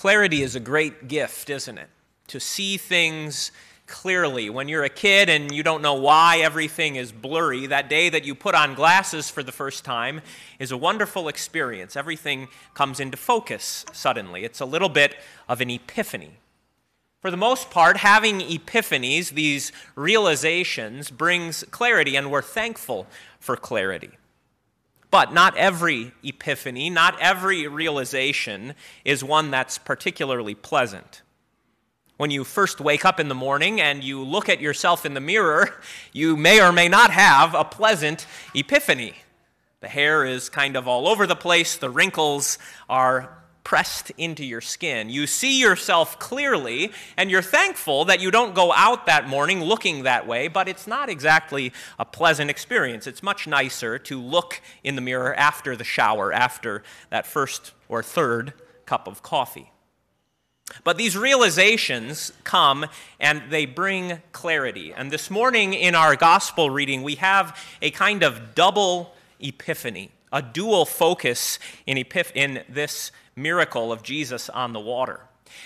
Clarity is a great gift, isn't it? To see things clearly. When you're a kid and you don't know why everything is blurry, that day that you put on glasses for the first time is a wonderful experience. Everything comes into focus suddenly. It's a little bit of an epiphany. For the most part, having epiphanies, these realizations, brings clarity, and we're thankful for clarity. But not every epiphany, not every realization is one that's particularly pleasant. When you first wake up in the morning and you look at yourself in the mirror, you may or may not have a pleasant epiphany. The hair is kind of all over the place, the wrinkles are pressed into your skin. You see yourself clearly, and you're thankful that you don't go out that morning looking that way, but it's not exactly a pleasant experience. It's much nicer to look in the mirror after the shower, after that first or third cup of coffee. But these realizations come and they bring clarity. And this morning in our gospel reading, we have a kind of double epiphany, a dual focus in, epiph- in this miracle of Jesus on the water.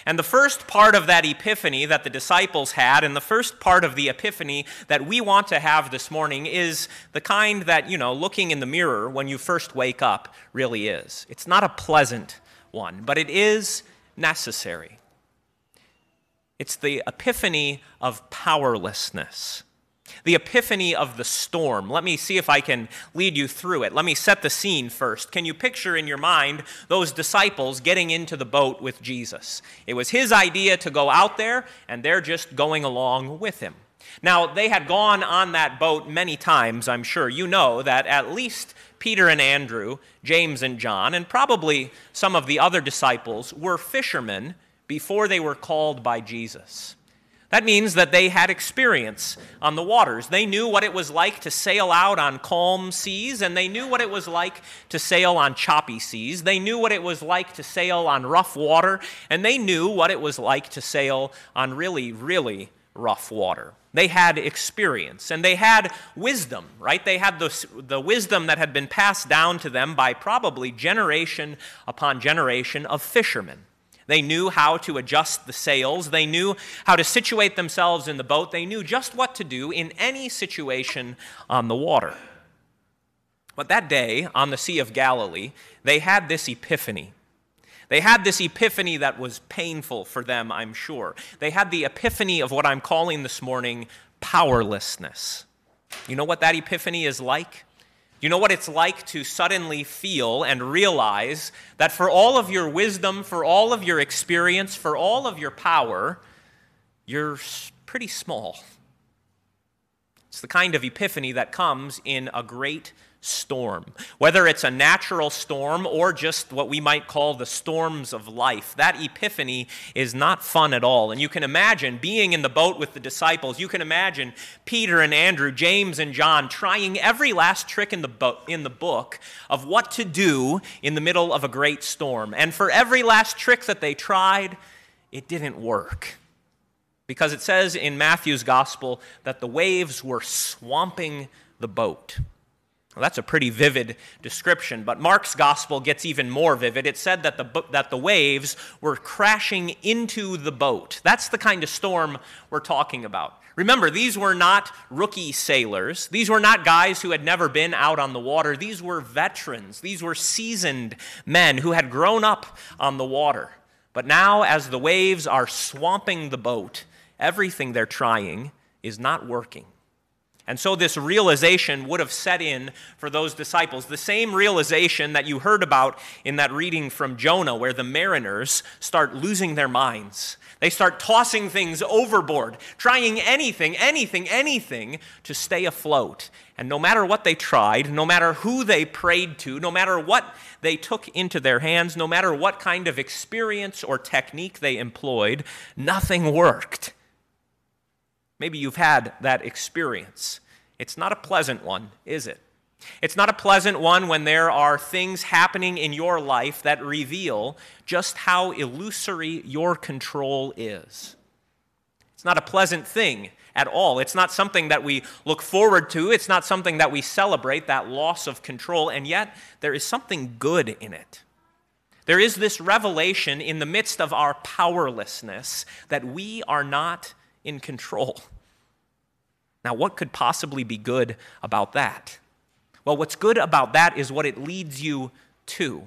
And the first part of that epiphany that the disciples had, and the first part of the epiphany that we want to have this morning, is the kind that, you know, looking in the mirror when you first wake up really is. It's not a pleasant one, but it is necessary. It's the epiphany of powerlessness the epiphany of the storm. Let me see if I can lead you through it. Let me set the scene first. Can you picture in your mind those disciples getting into the boat with Jesus? It was his idea to go out there, and they're just going along with him. Now, they had gone on that boat many times, I'm sure. You know that at least Peter and Andrew, James and John, and probably some of the other disciples were fishermen before they were called by Jesus. That means that they had experience on the waters. They knew what it was like to sail out on calm seas, and they knew what it was like to sail on choppy seas. They knew what it was like to sail on rough water, and they knew what it was like to sail on really, really rough water. They had experience and they had wisdom, right? They had the, the wisdom that had been passed down to them by probably generation upon generation of fishermen. They knew how to adjust the sails. They knew how to situate themselves in the boat. They knew just what to do in any situation on the water. But that day on the Sea of Galilee, they had this epiphany. They had this epiphany that was painful for them, I'm sure. They had the epiphany of what I'm calling this morning powerlessness. You know what that epiphany is like? You know what it's like to suddenly feel and realize that for all of your wisdom, for all of your experience, for all of your power, you're pretty small. It's the kind of epiphany that comes in a great storm. Whether it's a natural storm or just what we might call the storms of life, that epiphany is not fun at all. And you can imagine being in the boat with the disciples, you can imagine Peter and Andrew, James and John trying every last trick in the, bo- in the book of what to do in the middle of a great storm. And for every last trick that they tried, it didn't work. Because it says in Matthew's gospel that the waves were swamping the boat. Well, that's a pretty vivid description, but Mark's gospel gets even more vivid. It said that the, that the waves were crashing into the boat. That's the kind of storm we're talking about. Remember, these were not rookie sailors. These were not guys who had never been out on the water. These were veterans. These were seasoned men who had grown up on the water. But now, as the waves are swamping the boat, everything they're trying is not working. And so this realization would have set in for those disciples. The same realization that you heard about in that reading from Jonah, where the mariners start losing their minds. They start tossing things overboard, trying anything, anything, anything to stay afloat. And no matter what they tried, no matter who they prayed to, no matter what they took into their hands, no matter what kind of experience or technique they employed, nothing worked. Maybe you've had that experience. It's not a pleasant one, is it? It's not a pleasant one when there are things happening in your life that reveal just how illusory your control is. It's not a pleasant thing at all. It's not something that we look forward to. It's not something that we celebrate, that loss of control, and yet there is something good in it. There is this revelation in the midst of our powerlessness that we are not in control. Now, what could possibly be good about that? Well, what's good about that is what it leads you to.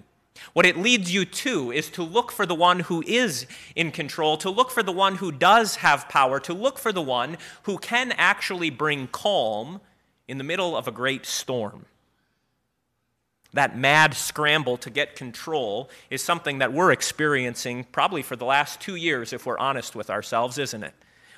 What it leads you to is to look for the one who is in control, to look for the one who does have power, to look for the one who can actually bring calm in the middle of a great storm. That mad scramble to get control is something that we're experiencing probably for the last two years, if we're honest with ourselves, isn't it?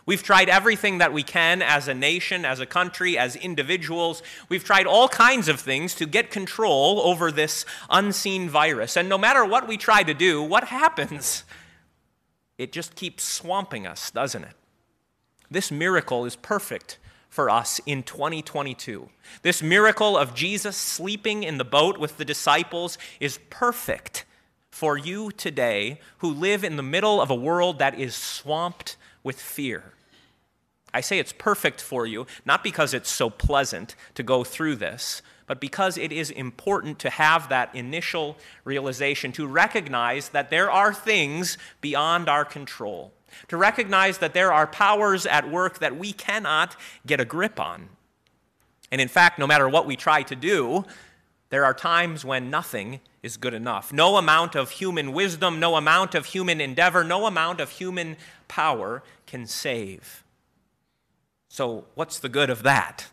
We've tried everything that we can as a nation, as a country, as individuals. We've tried all kinds of things to get control over this unseen virus. And no matter what we try to do, what happens? It just keeps swamping us, doesn't it? This miracle is perfect for us in 2022. This miracle of Jesus sleeping in the boat with the disciples is perfect for you today who live in the middle of a world that is swamped with fear. I say it's perfect for you, not because it's so pleasant to go through this, but because it is important to have that initial realization, to recognize that there are things beyond our control, to recognize that there are powers at work that we cannot get a grip on. And in fact, no matter what we try to do, there are times when nothing is good enough. No amount of human wisdom, no amount of human endeavor, no amount of human power can save. So, what's the good of that?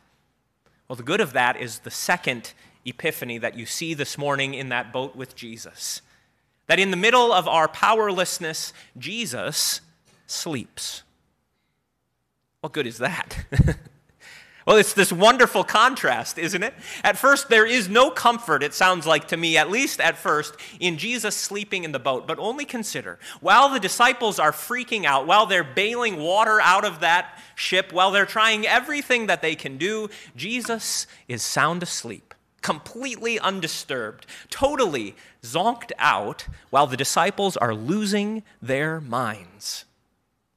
Well, the good of that is the second epiphany that you see this morning in that boat with Jesus. That in the middle of our powerlessness, Jesus sleeps. What good is that? Well, it's this wonderful contrast, isn't it? At first, there is no comfort, it sounds like to me, at least at first, in Jesus sleeping in the boat. But only consider while the disciples are freaking out, while they're bailing water out of that ship, while they're trying everything that they can do, Jesus is sound asleep, completely undisturbed, totally zonked out, while the disciples are losing their minds.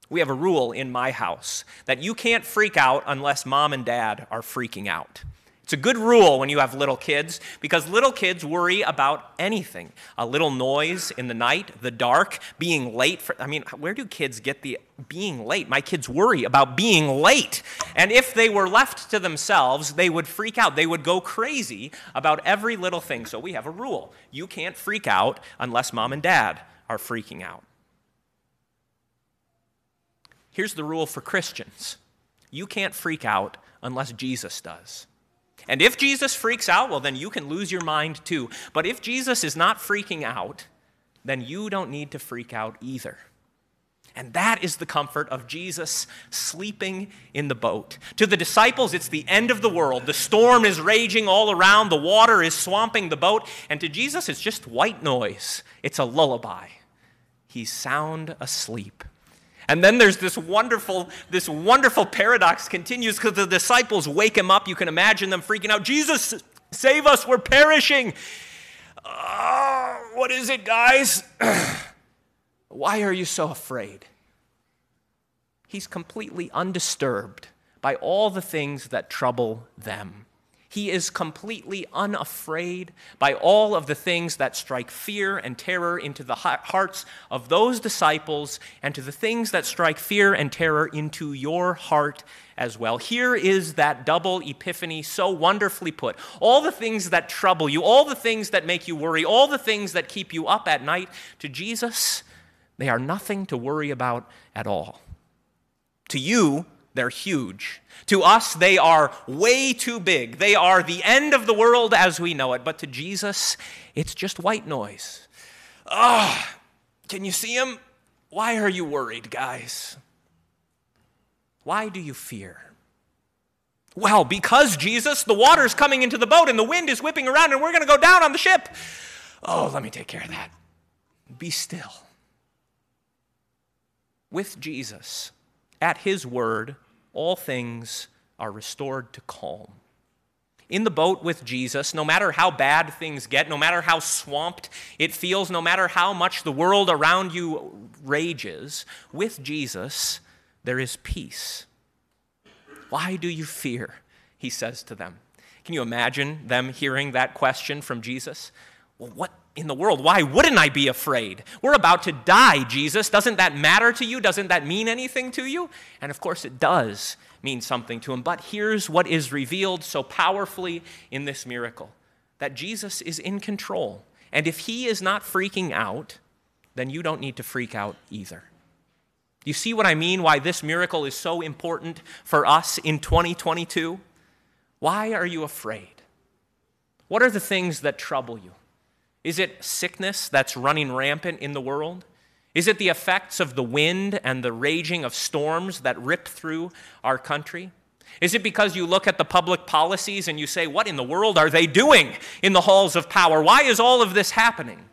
We have a rule in my house that you can't freak out unless mom and dad are freaking out. It's a good rule when you have little kids because little kids worry about anything. A little noise in the night, the dark, being late for I mean, where do kids get the being late? My kids worry about being late. And if they were left to themselves, they would freak out. They would go crazy about every little thing. So we have a rule. You can't freak out unless mom and dad are freaking out. Here's the rule for Christians you can't freak out unless Jesus does. And if Jesus freaks out, well, then you can lose your mind too. But if Jesus is not freaking out, then you don't need to freak out either. And that is the comfort of Jesus sleeping in the boat. To the disciples, it's the end of the world. The storm is raging all around, the water is swamping the boat. And to Jesus, it's just white noise. It's a lullaby. He's sound asleep. And then there's this wonderful, this wonderful paradox continues because the disciples wake him up. You can imagine them freaking out. Jesus, save us, we're perishing. Uh, what is it, guys? Why are you so afraid? He's completely undisturbed by all the things that trouble them. He is completely unafraid by all of the things that strike fear and terror into the hearts of those disciples and to the things that strike fear and terror into your heart as well. Here is that double epiphany so wonderfully put. All the things that trouble you, all the things that make you worry, all the things that keep you up at night, to Jesus, they are nothing to worry about at all. To you, they're huge. To us, they are way too big. They are the end of the world as we know it. But to Jesus, it's just white noise. Ah, oh, can you see him? Why are you worried, guys? Why do you fear? Well, because Jesus, the water's coming into the boat and the wind is whipping around and we're going to go down on the ship. Oh, let me take care of that. Be still. With Jesus, at his word, all things are restored to calm. In the boat with Jesus, no matter how bad things get, no matter how swamped it feels, no matter how much the world around you rages, with Jesus, there is peace. Why do you fear? He says to them. Can you imagine them hearing that question from Jesus? Well, what in the world. Why wouldn't I be afraid? We're about to die, Jesus. Doesn't that matter to you? Doesn't that mean anything to you? And of course, it does mean something to him. But here's what is revealed so powerfully in this miracle that Jesus is in control. And if he is not freaking out, then you don't need to freak out either. You see what I mean? Why this miracle is so important for us in 2022? Why are you afraid? What are the things that trouble you? Is it sickness that's running rampant in the world? Is it the effects of the wind and the raging of storms that rip through our country? Is it because you look at the public policies and you say, What in the world are they doing in the halls of power? Why is all of this happening?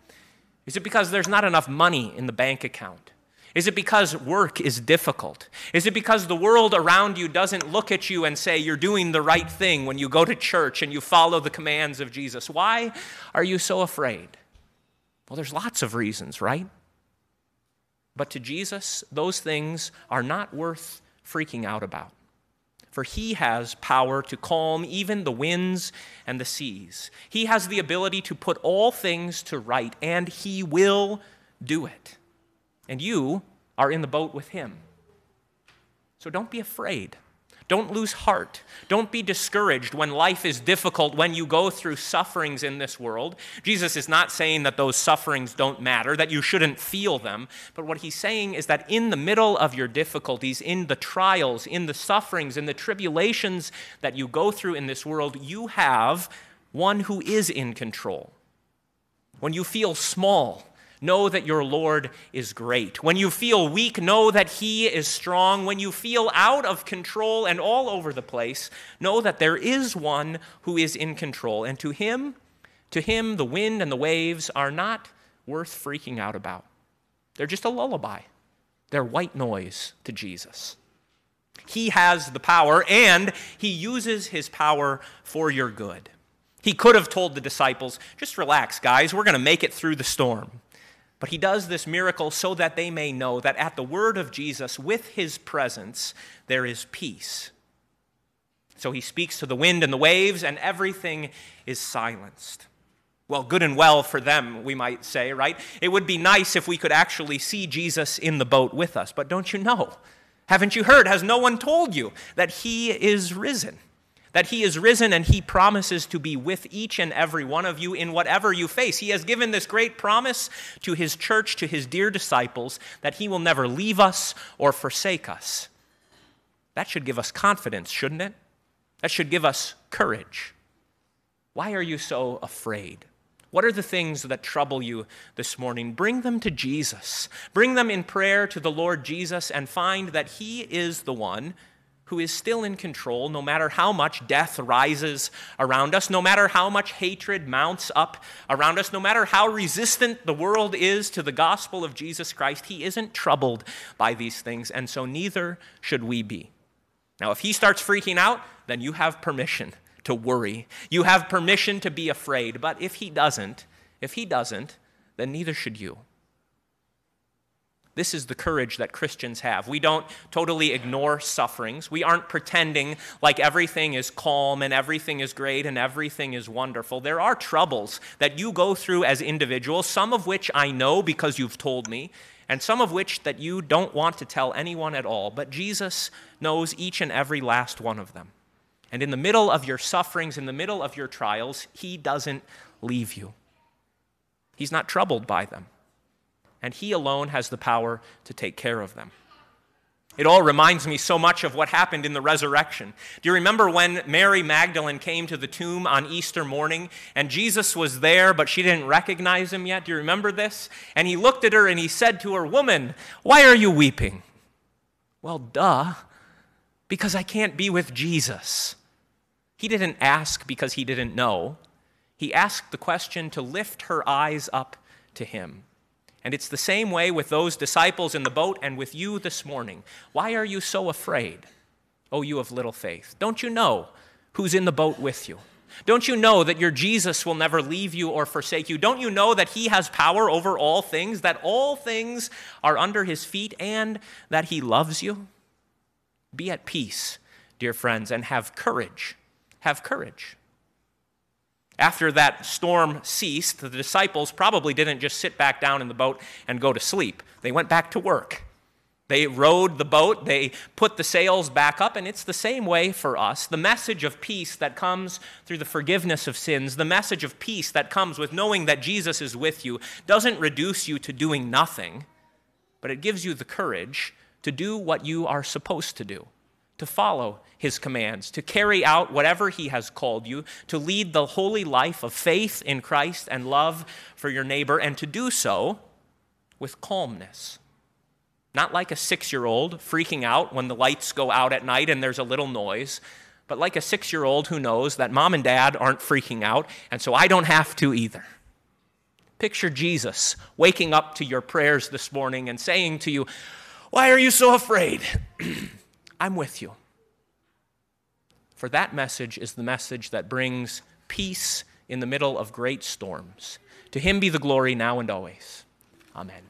Is it because there's not enough money in the bank account? Is it because work is difficult? Is it because the world around you doesn't look at you and say you're doing the right thing when you go to church and you follow the commands of Jesus? Why are you so afraid? Well, there's lots of reasons, right? But to Jesus, those things are not worth freaking out about. For he has power to calm even the winds and the seas. He has the ability to put all things to right, and he will do it and you are in the boat with him. So don't be afraid. Don't lose heart. Don't be discouraged when life is difficult, when you go through sufferings in this world. Jesus is not saying that those sufferings don't matter, that you shouldn't feel them. But what he's saying is that in the middle of your difficulties, in the trials, in the sufferings, in the tribulations that you go through in this world, you have one who is in control. When you feel small, Know that your Lord is great. When you feel weak, know that He is strong. When you feel out of control and all over the place, know that there is one who is in control. And to Him, to Him, the wind and the waves are not worth freaking out about. They're just a lullaby, they're white noise to Jesus. He has the power, and He uses His power for your good. He could have told the disciples, just relax, guys, we're going to make it through the storm. But he does this miracle so that they may know that at the word of Jesus, with his presence, there is peace. So he speaks to the wind and the waves, and everything is silenced. Well, good and well for them, we might say, right? It would be nice if we could actually see Jesus in the boat with us, but don't you know? Haven't you heard? Has no one told you that he is risen? That he is risen and he promises to be with each and every one of you in whatever you face. He has given this great promise to his church, to his dear disciples, that he will never leave us or forsake us. That should give us confidence, shouldn't it? That should give us courage. Why are you so afraid? What are the things that trouble you this morning? Bring them to Jesus. Bring them in prayer to the Lord Jesus and find that He is the one who is still in control no matter how much death rises around us, no matter how much hatred mounts up around us, no matter how resistant the world is to the gospel of Jesus Christ. He isn't troubled by these things, and so neither should we be. Now, if he starts freaking out, then you have permission to worry. You have permission to be afraid. But if he doesn't, if he doesn't, then neither should you. This is the courage that Christians have. We don't totally ignore sufferings. We aren't pretending like everything is calm and everything is great and everything is wonderful. There are troubles that you go through as individuals, some of which I know because you've told me, and some of which that you don't want to tell anyone at all. But Jesus knows each and every last one of them. And in the middle of your sufferings, in the middle of your trials, He doesn't leave you. He's not troubled by them and He alone has the power to take care of them. It all reminds me so much of what happened in the resurrection. Do you remember when Mary Magdalene came to the tomb on Easter morning and Jesus was there, but she didn't recognize him yet? Do you remember this? And he looked at her and he said to her, Woman, why are you weeping? Well, duh, because I can't be with Jesus. He didn't ask because he didn't know. He asked the question to lift her eyes up to him. And it's the same way with those disciples in the boat and with you this morning. Why are you so afraid? Oh, you of little faith. Don't you know who's in the boat with you? Don't you know that your Jesus will never leave you or forsake you? Don't you know that he has power over all things, that all things are under his feet, and that he loves you? Be at peace, dear friends, and have courage. Have courage. After that storm ceased, the disciples probably didn't just sit back down in the boat and go to sleep. They went back to work. They rowed the boat, they put the sails back up, and it's the same way for us. The message of peace that comes through the forgiveness of sins, the message of peace that comes with knowing that Jesus is with you, doesn't reduce you to doing nothing, but it gives you the courage to do what you are supposed to do to follow his commands, to carry out whatever he has called you, to lead the holy life of faith in Christ and love for your neighbor, and to do so with calmness not like a six year old freaking out when the lights go out at night and there's a little noise, but like a six year old who knows that mom and dad aren't freaking out, and so I don't have to either. Picture Jesus waking up to your prayers this morning and saying to you, Why are you so afraid? I'm with you. For that message is the message that brings peace in the middle of great storms. To him be the glory now and always. Amen.